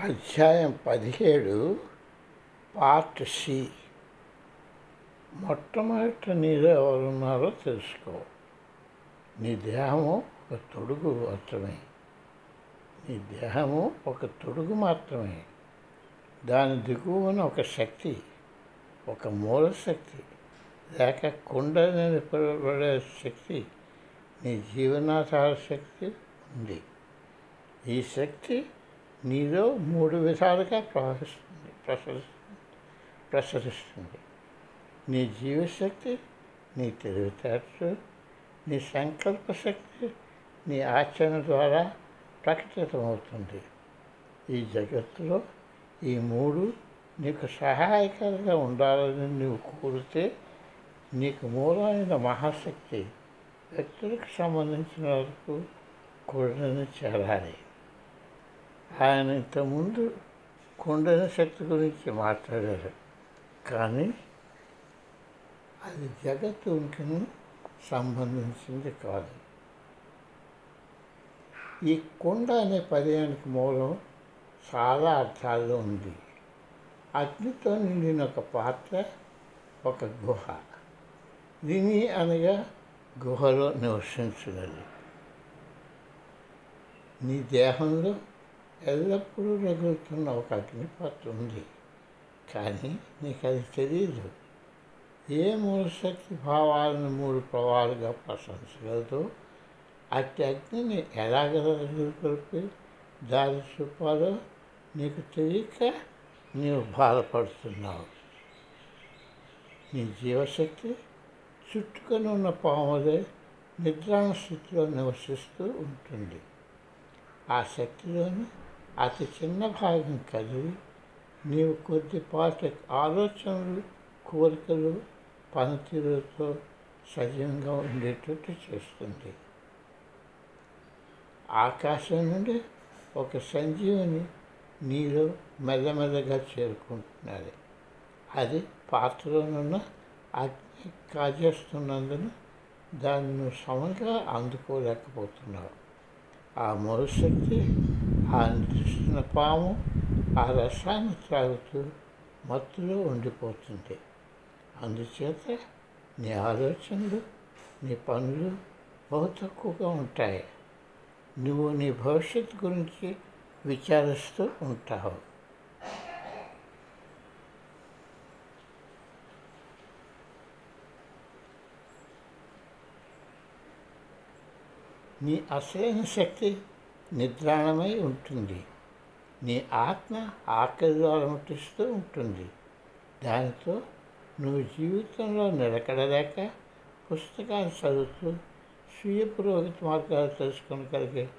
అధ్యాయం పదిహేడు part C. మొట్టమొదట నీరు ఎవరున్నారో తెలుసుకో. నీ దేహము ఒక తొడుగు మాత్రమే. నీ దేహము ఒక తొడుగు మాత్రమే. దాని దిగువన ఒక శక్తి ఒక మూల శక్తి లేక కుండని పిలువబడే శక్తి నీ జీవనాధార శక్తి ఉంది. ఈ శక్తి నీలో మూడు విధాలుగా ప్రవహిస్తుంది ప్రసరిస్తుంది ప్రసరిస్తుంది. నీ జీవశక్తి నీ తెలివితేటలు నీ సంకల్పశక్తి నీ ఆచరణ ద్వారా ప్రకటితమవుతుంది. ఈ జగత్తులో ఈ మూడు నీకు సహాయకరంగా ఉండాలని నువ్వు కోరితే నీకు మూలమైన మహాశక్తి వ్యక్తులకు సంబంధించిన వరకు కుండని చేరాలి. ఆయన ఇంతకుముందు కుండని శక్తి గురించి మాట్లాడారు. కానీ అది జగత్తు ఉనికిని సంబంధించింది కాదు. ఈ కుండ అనే పదయానికి మూలం చాలా అర్థాల్లో ఉంది. అగ్నితో నిండిన ఒక పాత్ర ఒక గుహ. దీని అనగా గుహలో నివసించినది. నీ దేహంలో ఎల్లప్పుడూ రగులుతున్న ఒక అగ్నిపాత్ర ఉంది. కానీ నీకు అది తెలియదు ఏ మూలశక్తి భావాలను మూడు ప్రవాహాలుగా ప్రశంసగలదో అట్టి అగ్నిని ఎలాగలిపి దారి చూపాలో నీకు తెలియక నీవు బాధపడుతున్నావు. నీ జీవశక్తి చుట్టుకొని ఉన్న పాములే నిద్రాణ స్థితిలో నివసిస్తూ ఉంటుంది. ఆ శక్తిలోని అతి చిన్న భాగం చదివి నీవు కొద్దిపాటి ఆలోచనలు కోరికలు పనితీరుతో సజీవంగా ఉండేటట్టు చేస్తుంది. ఆకాశం నుండి ఒక సంజీవుని నీలో మెల్లమెల్లగా చేరుకుంటున్నది. అది పాత్రలోనున్న అగ్ని కాజేస్తున్నందున దాన్ని సమంగా అందుకోలేకపోతున్నావు. ఆ మరుశక్తి ఆ నిద్రిస్తున్న పాము ఆ రసాన్ని త్రాగుతూ మత్తులో ఉండిపోతుంది. అందుచేత నీ ఆలోచనలు నీ పనులు బహు తక్కువగా ఉంటాయి. నువ్వు నీ భవిష్యత్తు గురించి విచారిస్తూ ఉంటావు. నీ అసలైన శక్తి నిద్రాణమై ఉంటుంది. నీ ఆత్మ ఆకలిస్తూ ఉంటుంది. దానితో నువ్వు జీవితంలో నిలకడలేక పుస్తకాలు చదువుతూ స్వీయ పురోగతి మార్గాలు కలిగే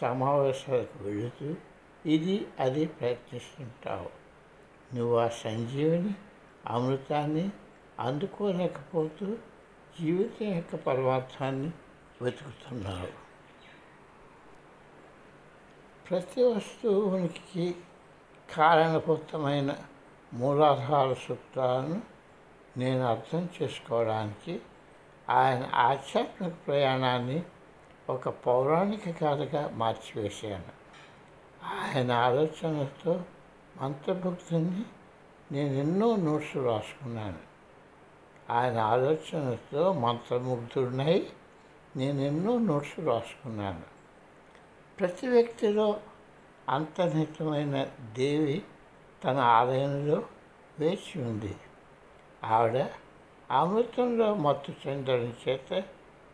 సమావేశాలకు వెళుతూ ఇది అది ప్రయత్నిస్తుంటావు. నువ్వు ఆ సంజీవిని అమృతాన్ని అందుకోలేకపోతూ జీవితం యొక్క పరమార్థాన్ని వెతుకుతున్నావు. ప్రతి వస్తువునికి కారణభూతమైన మూలాధార సూత్రాలను నేను అర్థం చేసుకోవడానికి ఆయన ఆధ్యాత్మిక ప్రయాణాన్ని ఒక పౌరాణిక కథగా మార్చివేశాను. ఆయన ఆలోచనలతో మంత్రభుక్తిని నేను ఎన్నో నోట్స్ రాసుకున్నాను. ఆయన ఆలోచనలతో మంత్రముగ్ధుడినై నేను ఎన్నో నోట్స్ రాసుకున్నాను. ప్రతి వ్యక్తిలో అంతర్నిహితమైన దేవి తన ఆలయంలో వేచి ఉంది. ఆవిడ అమృతంలో మత్తు చెందడం చేత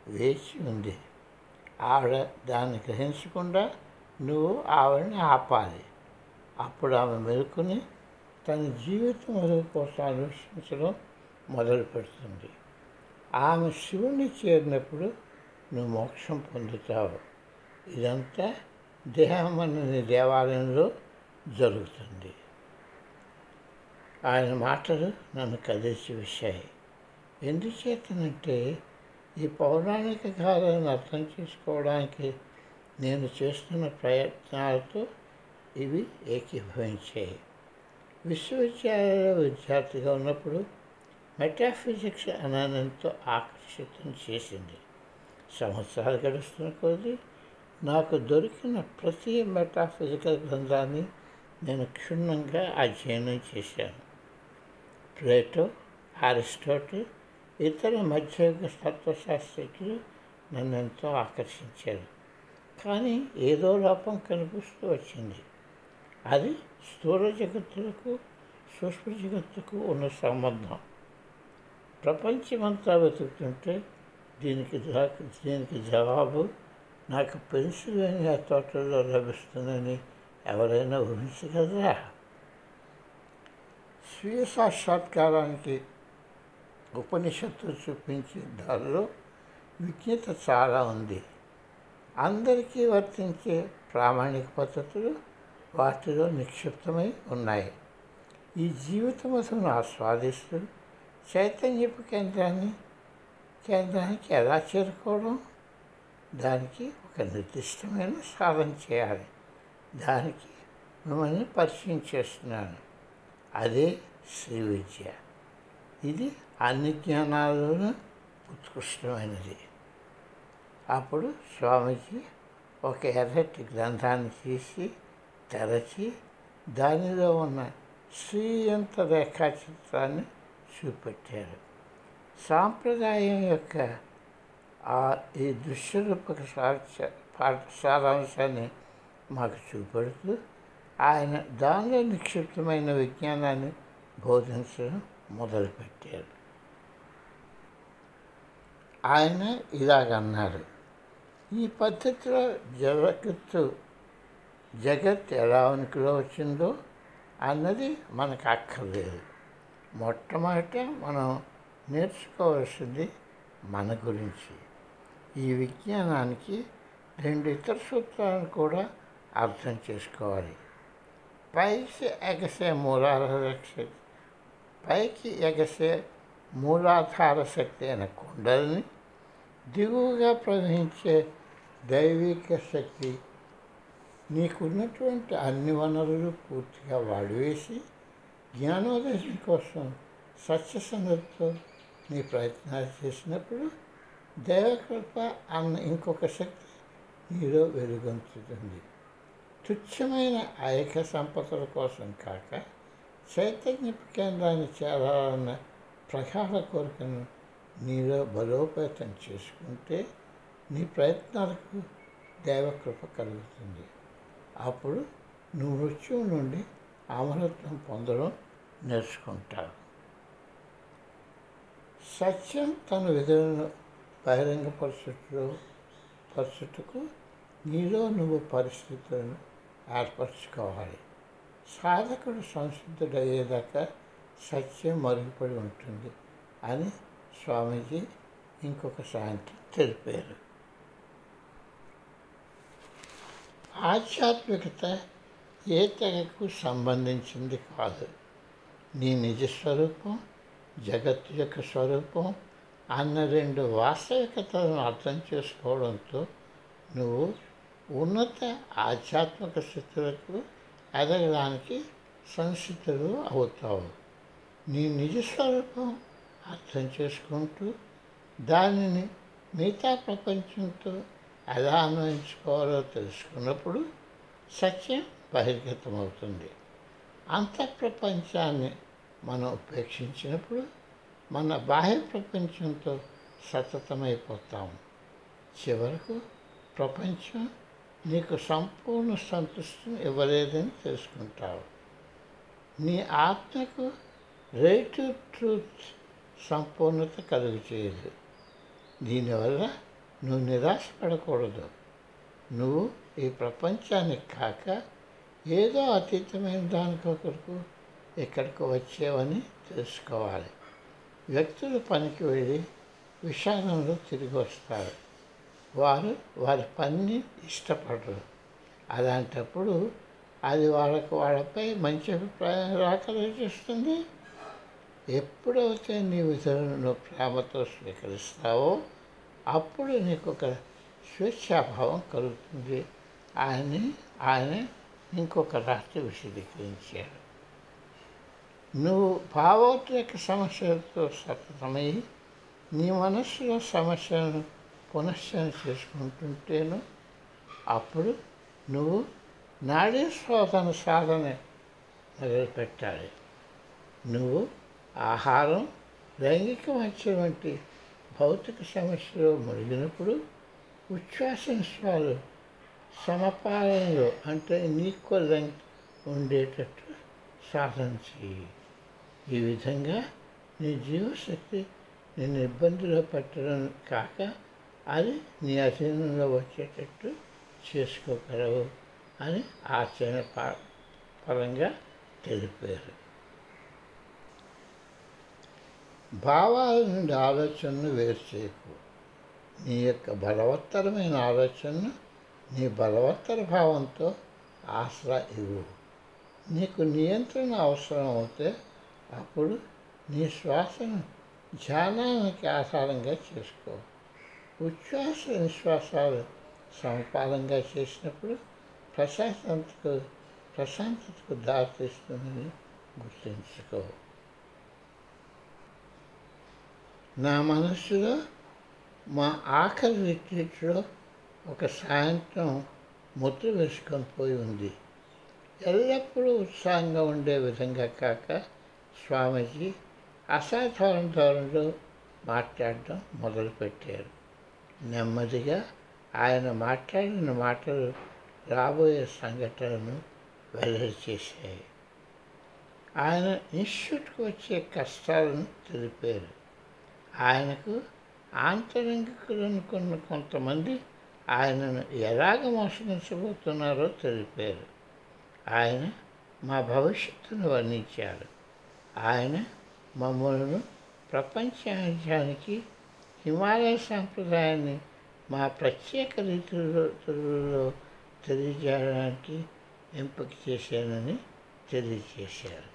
వేచి ఉంది. ఆవిడ దాన్ని గ్రహించకుండా నువ్వు ఆవిడని ఆపాలి. అప్పుడు ఆమె మెలుకుని తన జీవితం మెరుగు కోసం అన్వేషించడం మొదలు పెడుతుంది. ఆమె శివుణ్ణి చేరినప్పుడు నువ్వు మోక్షం పొందుతావు. ఇదంతా దేహం అనే దేవాలయంలో జరుగుతుంది. ఆయన మాటలు నన్ను కలిసి విషయాయి ఎందుచేతనంటే ఈ పౌరాణిక గాథలను అర్థం చేసుకోవడానికి నేను చేస్తున్న ప్రయత్నాలతో ఇవి ఏకీభవించాయి. విశ్వవిద్యాలయంలో విద్యార్థిగా ఉన్నప్పుడు మెటాఫిజిక్స్ అనంతో ఆకర్షితం చేసింది. సంవత్సరాలు గడుస్తున్న కొద్దీ నాకు దొరికిన ప్రతి మెటాఫిజికల్ గ్రంథాన్ని నేను క్షుణ్ణంగా అధ్యయనం చేశాను. ప్లేటో అరిస్టోటిల్ ఇతర మధ్యయుగ తత్వశాస్త్రజ్ఞులు నన్ను ఎంతో ఆకర్షించారు. కానీ ఏదో లోపం కనిపిస్తూ వచ్చింది. అది స్థూల జగత్తులకు సూక్ష్మ జగత్తుకు ఉన్న సంబంధం. ప్రపంచమంతా వెతుకుతుంటే దీనికి దీనికి జవాబు నాకు పెన్సిల్వేనియా తోటలో లభిస్తుందని ఎవరైనా ఊహించగలరా? స్వీయ సాక్షాత్కారానికి ఉపనిషత్తు చూపించే దారిలో విజ్ఞత చాలా ఉంది. అందరికీ వర్తించే ప్రామాణిక పద్ధతులు వాటిలో నిక్షిప్తమై ఉన్నాయి. ఈ జీవితమును ఆస్వాదిస్తూ చైతన్యపు కేంద్రాన్ని కేంద్రానికి ఎలా చేరుకోవడం? దానికి ఒక నిర్దిష్టమైన సాధన చేయాలి. దానికి మిమ్మల్ని పరిచయం చేస్తున్నాను. అదే శ్రీ విద్య. ఇది అన్ని జ్ఞానాలలోనూ ఉత్కృష్టమైనది. అప్పుడు స్వామిజీ ఒక ఎర్రటి గ్రంథాన్ని తీసి తెరచి దానిలో ఉన్న శ్రీయంత రేఖాచిత్రాన్ని చూపెట్టారు. సాంప్రదాయం యొక్క ఈ దృశ్యరూపక సాక్ష పాఠ సారాంశాన్ని మాకు చూపెడుతూ ఆయన దానిలో నిక్షిప్తమైన విజ్ఞానాన్ని బోధించడం మొదలుపెట్టారు. ఆయన ఇలాగన్నారు ఈ పద్ధతిలో జగత్తు జగత్ ఎలా ఉనికిలో వచ్చిందో అన్నది మనకు అక్కర్లేదు. మొట్టమొదట మనం నేర్చుకోవాల్సింది మన గురించి. ఈ విజ్ఞానానికి రెండు ఇతర సూత్రాలను కూడా అర్థం చేసుకోవాలి. పైకి ఎగసే మూలాధార శక్తి పైకి ఎగసే మూలాధార శక్తి అయిన కుండలిని దిగువగా ప్రవహించే దైవిక శక్తి నీకున్నటువంటి అన్ని వనరులు పూర్తిగా వాడివేసి జ్ఞానోదయం కోసం సత్యసంగతితో నీ ప్రయత్నాలు చేసినప్పుడు దైవకృప అన్న ఇంకొక శక్తి నీలో వెలుగొంచుతుంది. తుచ్చమైన ఐక సంపదల కోసం కాక చైతన్య కేంద్రాన్ని చేరాలన్న ప్రగాఢ కోరికను నీలో బలోపేతం చేసుకుంటే నీ ప్రయత్నాలకు దైవకృప కలుగుతుంది. అప్పుడు నువ్వు మృత్యువు నుండి అమరత్వం పొందడం నేర్చుకుంటావు. సత్యం తన విధులను బహిరంగ పరిస్థితులు పరిస్థితుకు నీలో నువ్వు పరిస్థితులను ఏర్పరచుకోవాలి. సాధకుడు సంసిద్ధుడయ్యేదాకా సత్యం మరుగుపడి ఉంటుంది అని స్వామీజీ ఇంకొక సాయంత్రం తెలిపారు. ఆధ్యాత్మికత ఏ తెగకు సంబంధించింది కాదు. నీ నిజ స్వరూపం జగత్తు యొక్క స్వరూపం అన్న రెండు వాస్తవికతలను అర్థం చేసుకోవడంతో నువ్వు ఉన్నత ఆధ్యాత్మిక స్థితులకు ఎదగడానికి సంసిద్ధులు అవుతావు. నీ నిజ స్వరూపం అర్థం చేసుకుంటూ దానిని మిగతా ప్రపంచంతో ఎలా అన్వయించుకోవాలో తెలుసుకున్నప్పుడు సత్యం బహిర్గతమవుతుంది. అంత ప్రపంచాన్ని మనం ఉపేక్షించినప్పుడు మన బాహ్య ప్రపంచంతో సతతమైపోతాం. చివరకు ప్రపంచం నీకు సంపూర్ణ సంతృష్టిని ఇవ్వలేదని తెలుసుకుంటావు. నీ ఆత్మకు రేటు ట్రూత్ సంపూర్ణత కలుగు చేయదు దీనివల్ల నువ్వు నిరాశపడకూడదు. నువ్వు ఈ ప్రపంచానికి కాక ఏదో అతీతమైన దానికొకరకు ఇక్కడికి వచ్చేవని తెలుసుకోవాలి. వ్యక్తులు పనికి వెళ్ళి విషాదంలో తిరిగి వస్తారు. వారు వారి పనిని ఇష్టపడరు. అలాంటప్పుడు అది వాళ్ళకు వాళ్ళపై మంచి అభిప్రాయం రాకలుస్తుంది ఎప్పుడైతే నీ విధులను ప్రేమతో స్వీకరిస్తావో అప్పుడు నీకు ఒక స్వేచ్ఛాభావం కలుగుతుంది. ఆయన ఆయన ఇంకొక రాత్రి విశదీకరించాడు. నువ్వు భావోద్రేక సమస్యలతో సతమై నీ మనస్సులో సమస్యలను పునశ్చరణ చేసుకుంటుంటేను అప్పుడు నువ్వు నాడీ శోధన సాధన మొదలుపెట్టాలి. నువ్వు ఆహారం లైంగిక వంటి భౌతిక సమస్యలో మునిగినప్పుడు ఉచ్ఛ్వాస నిశ్వాలు సమపాలనలో అంటే ఈక్వల్ లెంగ్త్ ఉండేటట్టు సాధన చేయి ఈ విధంగా నీ జీవశక్తి నిన్ను ఇబ్బందిలో పెట్టడం కాక అది నీ అధీనంలో వచ్చేటట్టు చేసుకోగలవు అని ఆచరణ పరంగా తెలిపారు. భావాల నుండి ఆలోచనను వేరు చేయకు. నీ యొక్క బలవత్తరమైన ఆలోచనను నీ బలవత్తర భావంతో ఆసరా ఇవ్వు నీకు నియంత్రణ అవసరం అవుతే అప్పుడు నీ శ్వాసను ధ్యానానికి ఆధారంగా చేసుకో. ఉచ్ఛ్వాస నిశ్వాసాలు సమపాలంగా చేసినప్పుడు ప్రశాంతతకు ప్రశాంతతకు దారితీస్తుందని గుర్తుంచుకో. నా మనస్సులో మా ఆఖరి రిట్రీట్లో ఒక సాయంత్రం ముద్ర వేసుకొని పోయి ఉంది. ఎల్లప్పుడూ ఉత్సాహంగా ఉండే విధంగా కాక స్వామీజీ అసాధారణ ధోరణిలో మాట్లాడడం మొదలుపెట్టారు. నెమ్మదిగా ఆయన మాట్లాడిన మాటలు రాబోయే సంఘటనను వెల్లడి చేశాయి ఆయన ఇన్స్టిట్యూట్కి వచ్చే కష్టాలను తెలిపారు. ఆయనకు ఆంతరంగికులనుకున్న కొంతమంది ఆయనను ఎలాగ మోసగించబోతున్నారో తెలిపారు. ఆయన మా భవిష్యత్తును వర్ణించారు. ఆయన మమ్మల్ని ప్రపంచానికి హిమాలయ సాంప్రదాయాన్ని మా ప్రత్యేక రీతిలో తెలియజేయడానికి ఎంపిక చేశానని తెలియజేశారు.